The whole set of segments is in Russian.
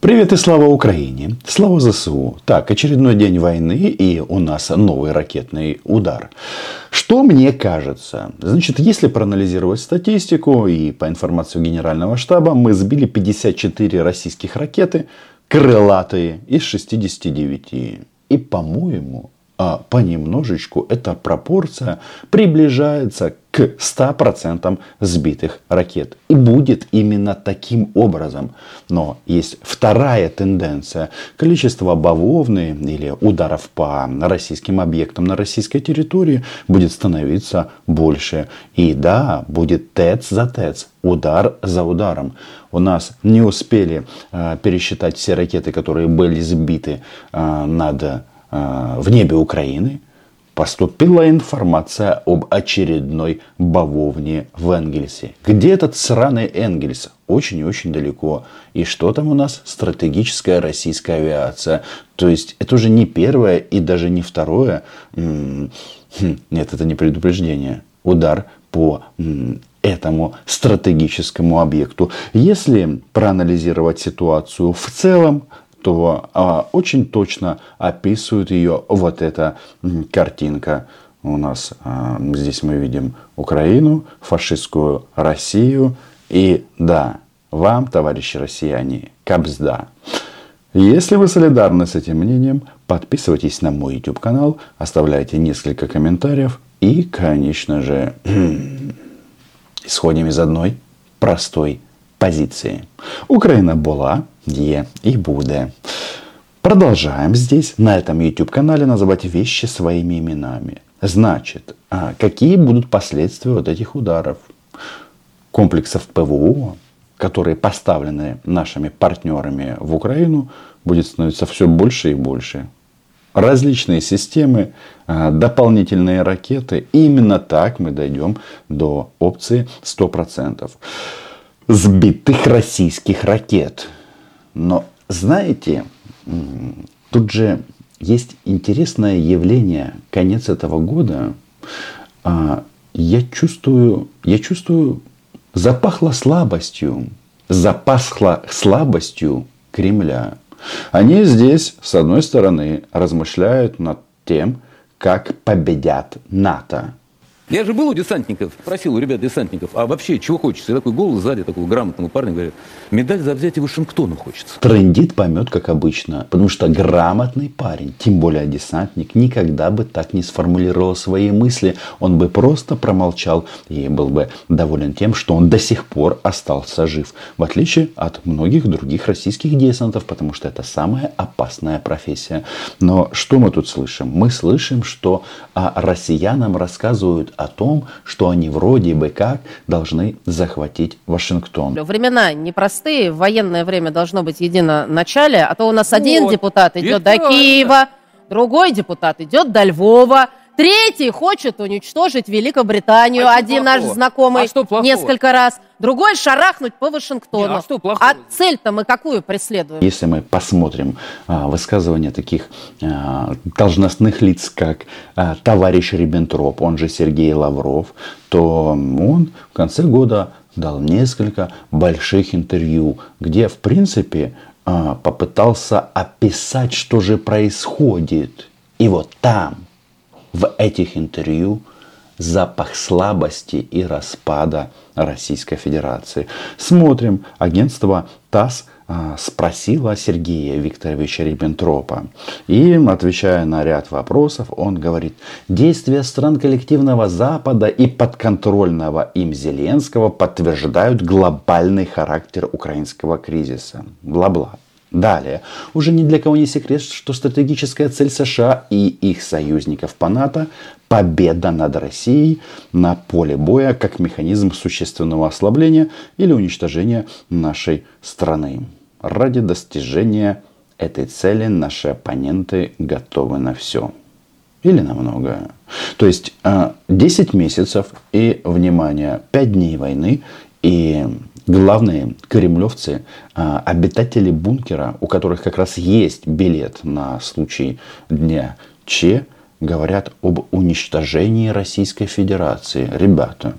Привет и слава Украине! Слава ЗСУ! Так, очередной день войны и у нас новый ракетный удар. Что мне кажется? Значит, если проанализировать статистику и по информации Генерального штаба, мы сбили 54 российских ракеты, крылатые из 69. И, по-моему, а понемножечку эта пропорция приближается к 100% сбитых ракет. И будет именно таким образом. Но есть вторая тенденция. Количество бавовны или ударов по российским объектам на российской территории будет становиться больше. И да, будет ТЭЦ за ТЭЦ, удар за ударом. У нас не успели э, пересчитать все ракеты, которые были сбиты э, над Э, в небе Украины поступила информация об очередной бавовне в Энгельсе. Где этот сраный Энгельс? Очень и очень далеко. И что там у нас? Стратегическая российская авиация. То есть это уже не первое и даже не второе. Хм, нет, это не предупреждение. Удар по этому стратегическому объекту. Если проанализировать ситуацию в целом, то а, очень точно описывает ее вот эта картинка. У нас а, здесь мы видим Украину, фашистскую Россию. И да, вам, товарищи россияне, кабзда. Если вы солидарны с этим мнением, подписывайтесь на мой YouTube канал, оставляйте несколько комментариев и, конечно же, исходим из одной простой позиции. Украина была, є и буде. Продолжаем здесь, на этом YouTube-канале, называть вещи своими именами. Значит, а какие будут последствия вот этих ударов? Комплексов ПВО, которые поставлены нашими партнерами в Украину, будет становиться все больше и больше. Различные системы, а, дополнительные ракеты. Именно так мы дойдем до опции 100% сбитых российских ракет. Но знаете, тут же есть интересное явление. Конец этого года. А, я чувствую, я чувствую, запахло слабостью. Запахло слабостью Кремля. Они здесь, с одной стороны, размышляют над тем, как победят НАТО. Я же был у десантников, просил у ребят десантников, а вообще чего хочется? И такой голос сзади, такого грамотного парня говорит, медаль за взятие Вашингтона хочется. Трендит поймет, как обычно, потому что грамотный парень, тем более десантник, никогда бы так не сформулировал свои мысли. Он бы просто промолчал и был бы доволен тем, что он до сих пор остался жив. В отличие от многих других российских десантов, потому что это самая опасная профессия. Но что мы тут слышим? Мы слышим, что а, россиянам рассказывают о том, что они вроде бы как должны захватить Вашингтон. Времена непростые, в военное время должно быть едино начале, а то у нас вот, один депутат идет до Киева, другой депутат идет до Львова, Третий хочет уничтожить Великобританию, а один наш знакомый а несколько раз. Другой шарахнуть по Вашингтону. Не, а, что а цель-то мы какую преследуем? Если мы посмотрим а, высказывания таких а, должностных лиц, как а, товарищ Риббентроп, он же Сергей Лавров, то он в конце года дал несколько больших интервью, где, в принципе, а, попытался описать, что же происходит. И вот там, в этих интервью запах слабости и распада Российской Федерации. Смотрим, агентство ТАСС а, спросила Сергея Викторовича Риббентропа. И, отвечая на ряд вопросов, он говорит, действия стран коллективного Запада и подконтрольного им Зеленского подтверждают глобальный характер украинского кризиса. Бла-бла. Далее. Уже ни для кого не секрет, что стратегическая цель США и их союзников по НАТО – победа над Россией на поле боя как механизм существенного ослабления или уничтожения нашей страны. Ради достижения этой цели наши оппоненты готовы на все. Или на многое. То есть 10 а, месяцев и, внимание, 5 дней войны и главные кремлевцы, а, обитатели бункера, у которых как раз есть билет на случай дня Че, говорят об уничтожении Российской Федерации. Ребята,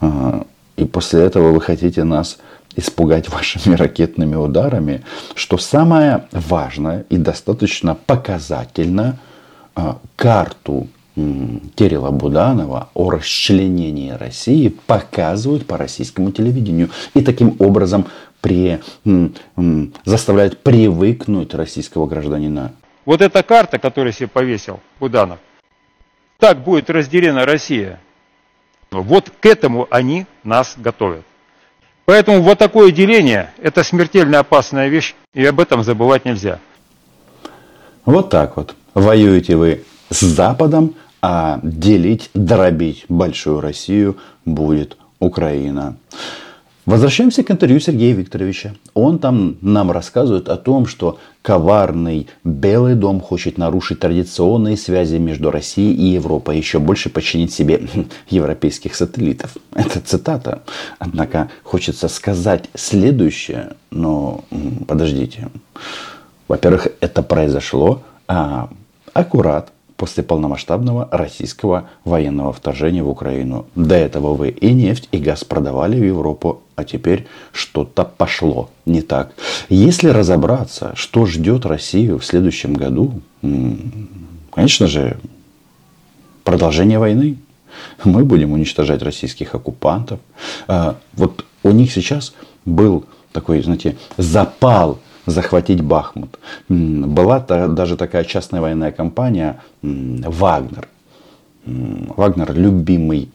а, и после этого вы хотите нас испугать вашими ракетными ударами, что самое важное и достаточно показательно а, карту Кирилла Буданова о расчленении России показывают по российскому телевидению. И таким образом при, заставляют привыкнуть российского гражданина. Вот эта карта, которую себе повесил Буданов, так будет разделена Россия. Вот к этому они нас готовят. Поэтому вот такое деление – это смертельно опасная вещь, и об этом забывать нельзя. Вот так вот. Воюете вы с Западом, а делить, дробить большую Россию будет Украина. Возвращаемся к интервью Сергея Викторовича. Он там нам рассказывает о том, что коварный Белый дом хочет нарушить традиционные связи между Россией и Европой, еще больше подчинить себе европейских сателлитов. Это цитата. Однако хочется сказать следующее, но подождите. Во-первых, это произошло а, аккурат после полномасштабного российского военного вторжения в Украину. До этого вы и нефть, и газ продавали в Европу, а теперь что-то пошло не так. Если разобраться, что ждет Россию в следующем году, конечно же, продолжение войны. Мы будем уничтожать российских оккупантов. А, вот у них сейчас был такой, знаете, запал захватить Бахмут. Была даже такая частная военная компания «Вагнер». Вагнер – любимый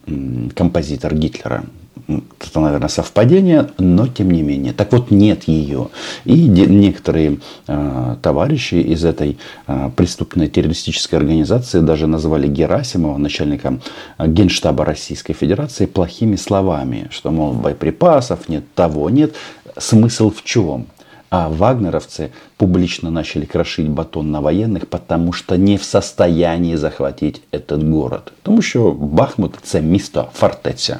композитор Гитлера. Это, наверное, совпадение, но тем не менее. Так вот, нет ее. И некоторые э, товарищи из этой э, преступной террористической организации даже назвали Герасимова, начальника Генштаба Российской Федерации, плохими словами, что, мол, боеприпасов нет, того нет. Смысл в чем? А вагнеровцы публично начали крошить батон на военных, потому что не в состоянии захватить этот город. Тому що Бахмут – це місто, фортеця.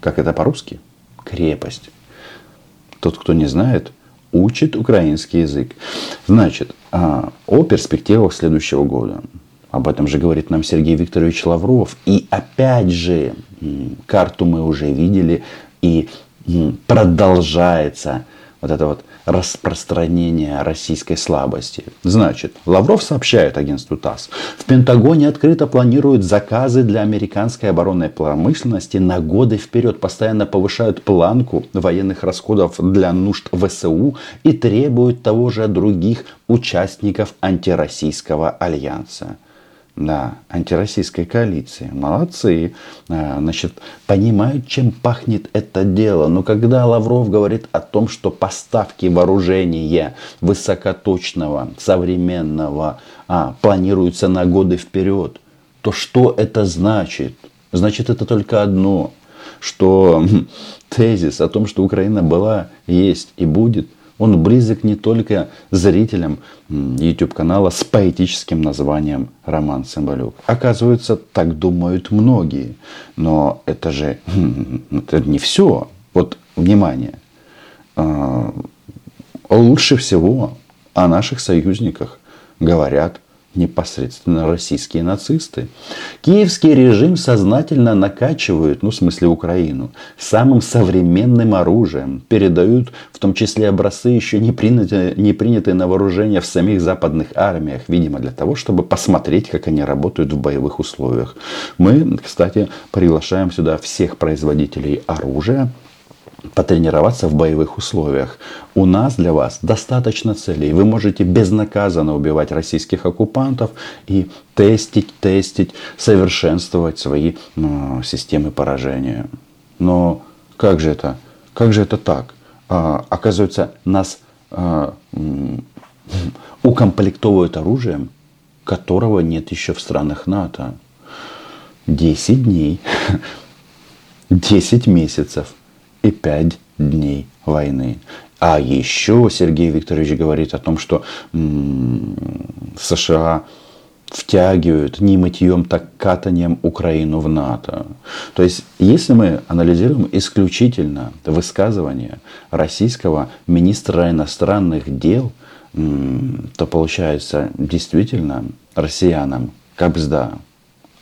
Как это по-русски? Крепость. Тот, кто не знает, учит украинский язык. Значит, а, о перспективах следующего года. Об этом же говорит нам Сергей Викторович Лавров. И опять же, карту мы уже видели, и продолжается вот это вот распространение российской слабости. Значит, Лавров сообщает агентству ТАСС, в Пентагоне открыто планируют заказы для американской оборонной промышленности на годы вперед, постоянно повышают планку военных расходов для нужд ВСУ и требуют того же от других участников антироссийского альянса да, антироссийской коалиции. Молодцы. А, значит, понимают, чем пахнет это дело. Но когда Лавров говорит о том, что поставки вооружения высокоточного, современного а, планируются на годы вперед, то что это значит? Значит, это только одно, что тезис о том, что Украина была, есть и будет, он близок не только зрителям YouTube-канала с поэтическим названием «Роман Цымбалюк». Оказывается, так думают многие. Но это же это не все. Вот, внимание. А, лучше всего о наших союзниках говорят непосредственно российские нацисты. Киевский режим сознательно накачивают, ну в смысле Украину, самым современным оружием. Передают в том числе образцы еще не принятые, не принятые на вооружение в самих западных армиях. Видимо для того, чтобы посмотреть, как они работают в боевых условиях. Мы, кстати, приглашаем сюда всех производителей оружия потренироваться в боевых условиях. У нас для вас достаточно целей. Вы можете безнаказанно убивать российских оккупантов и тестить, тестить, совершенствовать свои ну, системы поражения. Но как же это? Как же это так? А, оказывается, нас а, укомплектовывают оружием, которого нет еще в странах НАТО. 10 дней, 10 месяцев и пять дней войны. А еще Сергей Викторович говорит о том, что США втягивают не мытьем, так катанием Украину в НАТО. То есть, если мы анализируем исключительно высказывания российского министра иностранных дел, то получается действительно россиянам кабзда.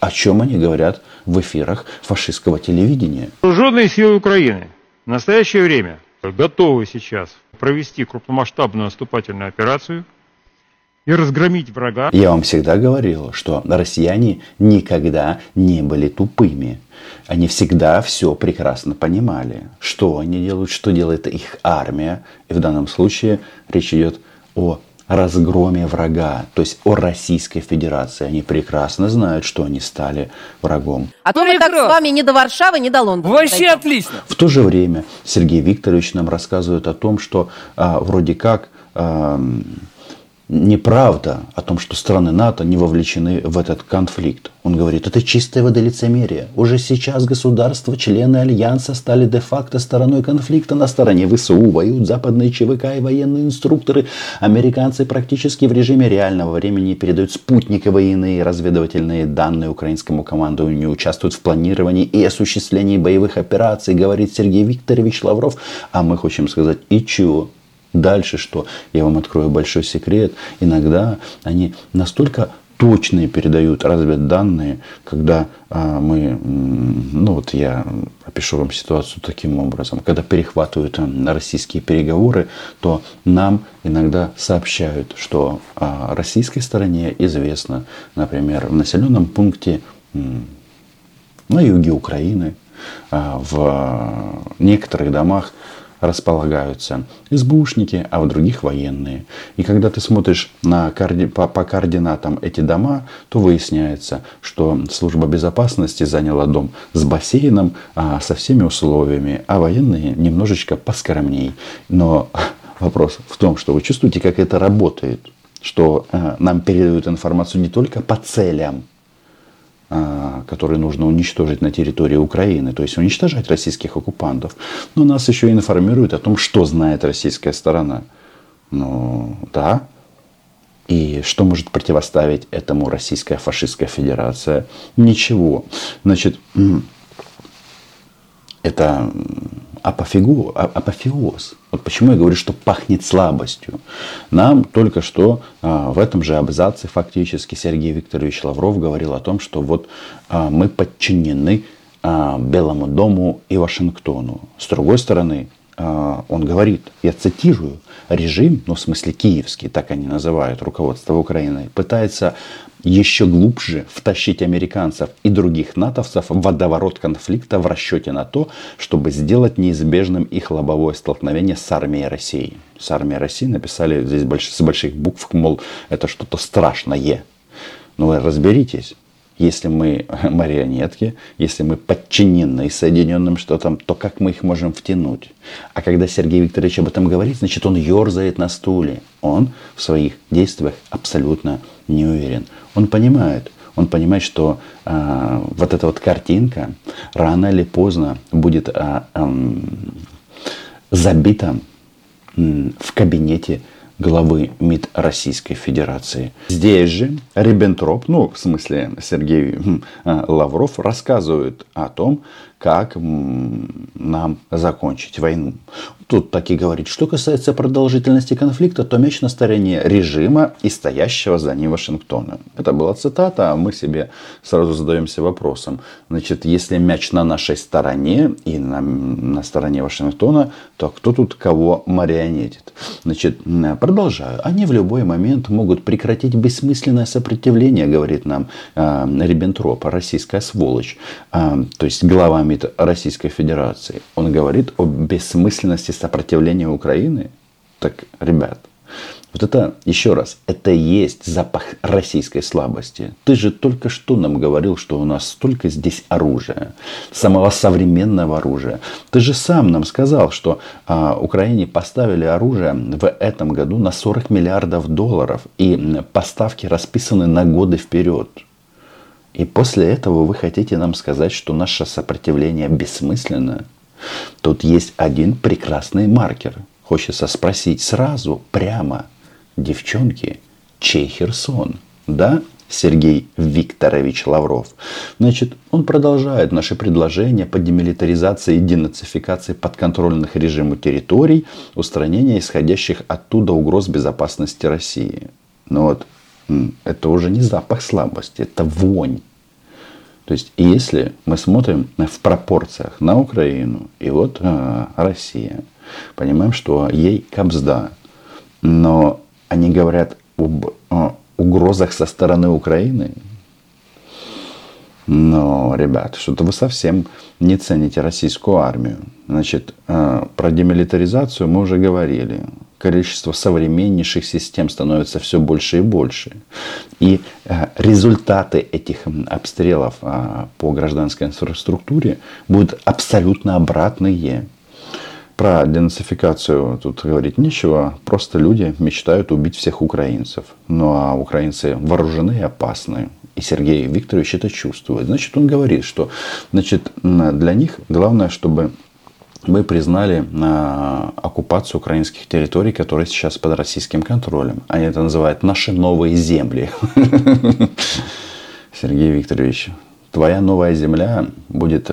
О чем они говорят в эфирах фашистского телевидения? Вооруженные силы Украины в настоящее время готовы сейчас провести крупномасштабную наступательную операцию и разгромить врага. Я вам всегда говорил, что россияне никогда не были тупыми. Они всегда все прекрасно понимали, что они делают, что делает их армия. И в данном случае речь идет о разгроме врага, то есть о Российской Федерации. Они прекрасно знают, что они стали врагом. А то мы так с вами ни до Варшавы, ни до Лондона. Вообще дойдем. отлично. В то же время Сергей Викторович нам рассказывает о том, что а, вроде как а, неправда о том, что страны НАТО не вовлечены в этот конфликт. Он говорит, это чистое воды лицемерие. Уже сейчас государства, члены Альянса стали де-факто стороной конфликта. На стороне ВСУ воюют западные ЧВК и военные инструкторы. Американцы практически в режиме реального времени передают спутниковые иные разведывательные данные украинскому командованию, участвуют в планировании и осуществлении боевых операций, говорит Сергей Викторович Лавров. А мы хотим сказать, и чего? Дальше что? Я вам открою большой секрет. Иногда они настолько точные передают разведданные, когда а, мы, ну вот я опишу вам ситуацию таким образом, когда перехватывают а, российские переговоры, то нам иногда сообщают, что а, российской стороне известно, например, в населенном пункте на юге Украины, а, в некоторых домах располагаются избушники, а в других военные. И когда ты смотришь на, по, по координатам эти дома, то выясняется, что служба безопасности заняла дом с бассейном, а, со всеми условиями, а военные немножечко поскромней. Но вопрос в том, что вы чувствуете, как это работает, что а, нам передают информацию не только по целям, которые нужно уничтожить на территории Украины, то есть уничтожать российских оккупантов. Но нас еще информируют о том, что знает российская сторона. Ну, да. И что может противоставить этому Российская фашистская федерация? Ничего. Значит, это апофигу, а, апофеоз. Вот почему я говорю, что пахнет слабостью. Нам только что а, в этом же абзаце фактически Сергей Викторович Лавров говорил о том, что вот а, мы подчинены Белому дому и Вашингтону. С другой стороны, он говорит, я цитирую, режим, ну в смысле киевский, так они называют руководство Украины, пытается еще глубже втащить американцев и других натовцев в водоворот конфликта в расчете на то, чтобы сделать неизбежным их лобовое столкновение с армией России. С армией России написали здесь больш, с больших букв, мол, это что-то страшное. Но вы разберитесь, если мы марионетки, если мы подчинены Соединенным Штатам, то как мы их можем втянуть? А когда Сергей Викторович об этом говорит, значит, он ерзает на стуле. Он в своих действиях абсолютно не уверен. Он понимает, он понимает, что э, вот эта вот картинка рано или поздно будет э, э, забита в кабинете главы МИД Российской Федерации. Здесь же Риббентроп, ну, в смысле Сергей э, Лавров, рассказывает о том, как нам закончить войну. Тут так и говорит, что касается продолжительности конфликта, то мяч на стороне режима и стоящего за ним Вашингтона. Это была цитата, а мы себе сразу задаемся вопросом. Значит, если мяч на нашей стороне и на, на стороне Вашингтона, то кто тут кого марионетит? Значит, продолжаю. Они в любой момент могут прекратить бессмысленное сопротивление, говорит нам э, Риббентроп, российская сволочь. Э, то есть глава МИД Российской Федерации. Он говорит о бессмысленности сопротивления Украины. Так, ребят, вот это, еще раз, это есть запах российской слабости. Ты же только что нам говорил, что у нас столько здесь оружия, самого современного оружия. Ты же сам нам сказал, что а, Украине поставили оружие в этом году на 40 миллиардов долларов, и поставки расписаны на годы вперед. И после этого вы хотите нам сказать, что наше сопротивление бессмысленно? Тут есть один прекрасный маркер. Хочется спросить сразу, прямо, девчонки, чей Херсон? Да, Сергей Викторович Лавров. Значит, он продолжает наши предложения по демилитаризации и денацификации подконтрольных режиму территорий, устранения исходящих оттуда угроз безопасности России. Но вот это уже не запах слабости, это вонь. То есть, если мы смотрим в пропорциях на Украину и вот э, Россия, понимаем, что ей кобзда. Но они говорят об угрозах со стороны Украины. Но, ребят, что-то вы совсем не цените российскую армию. Значит, э, про демилитаризацию мы уже говорили. Количество современнейших систем становится все больше и больше. И э, результаты этих обстрелов э, по гражданской инфраструктуре будут абсолютно обратные. Про денацификацию тут говорить нечего. Просто люди мечтают убить всех украинцев. Ну а украинцы вооружены и опасны. И Сергей Викторович это чувствует. Значит, он говорит, что значит, для них главное, чтобы мы признали а, оккупацию украинских территорий, которые сейчас под российским контролем. Они это называют наши новые земли. Сергей Викторович, твоя новая земля будет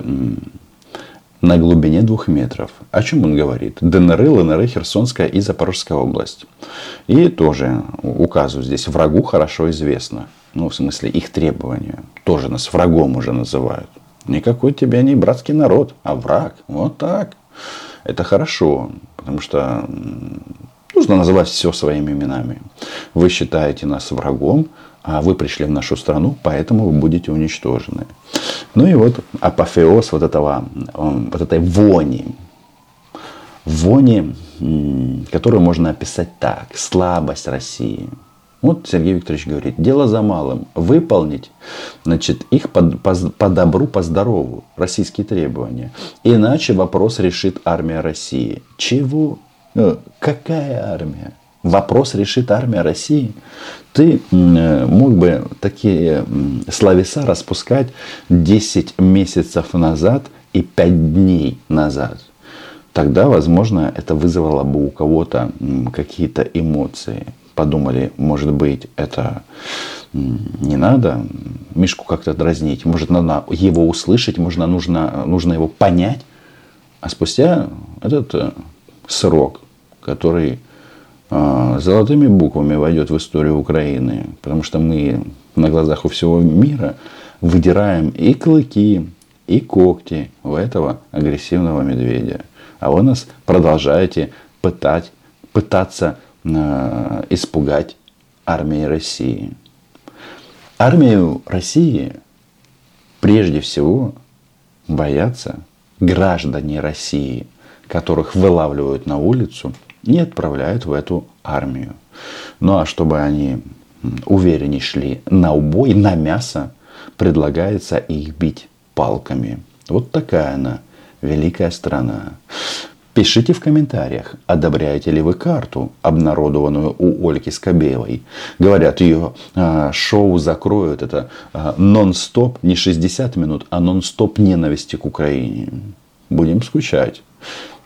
на глубине двух метров. О чем он говорит? ДНР, ЛНР, Херсонская и Запорожская область. И тоже указу здесь врагу хорошо известно. Ну, в смысле, их требования. Тоже нас врагом уже называют. Никакой тебе не братский народ, а враг. Вот так. Это хорошо, потому что нужно называть все своими именами. Вы считаете нас врагом, а вы пришли в нашу страну, поэтому вы будете уничтожены. Ну и вот апофеоз вот этого, вот этой вони. Вони, которую можно описать так. Слабость России. Вот Сергей Викторович говорит, дело за малым. Выполнить значит, их по, по, по добру, по здорову, российские требования. Иначе вопрос решит армия России. Чего? Э, какая армия? Вопрос решит армия России. Ты э, мог бы такие словеса распускать 10 месяцев назад и 5 дней назад. Тогда, возможно, это вызвало бы у кого-то какие-то эмоции. Подумали, может быть, это не надо Мишку как-то дразнить. Может, надо его услышать, можно, нужно, нужно его понять. А спустя этот э, срок, который а, золотыми буквами войдет в историю Украины, потому что мы на глазах у всего мира выдираем и клыки, и когти у этого агрессивного медведя. А вы нас продолжаете пытать, пытаться э, испугать армией России. Армию России прежде всего боятся граждане России, которых вылавливают на улицу не отправляют в эту армию. Ну а чтобы они увереннее шли на убой, на мясо, предлагается их бить палками. Вот такая она, великая страна. Пишите в комментариях, одобряете ли вы карту, обнародованную у Ольги Скобеевой. Говорят, ее а, шоу закроют. Это а, нон-стоп, не 60 минут, а нон-стоп ненависти к Украине. Будем скучать.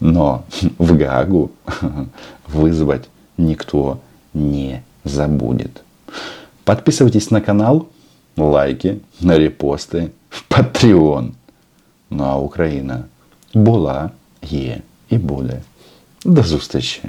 Но в Гагу вызвать никто не забудет. Подписывайтесь на канал, лайки, на репосты, в Patreon. Ну а Україна була, є і буде. До зустрічі!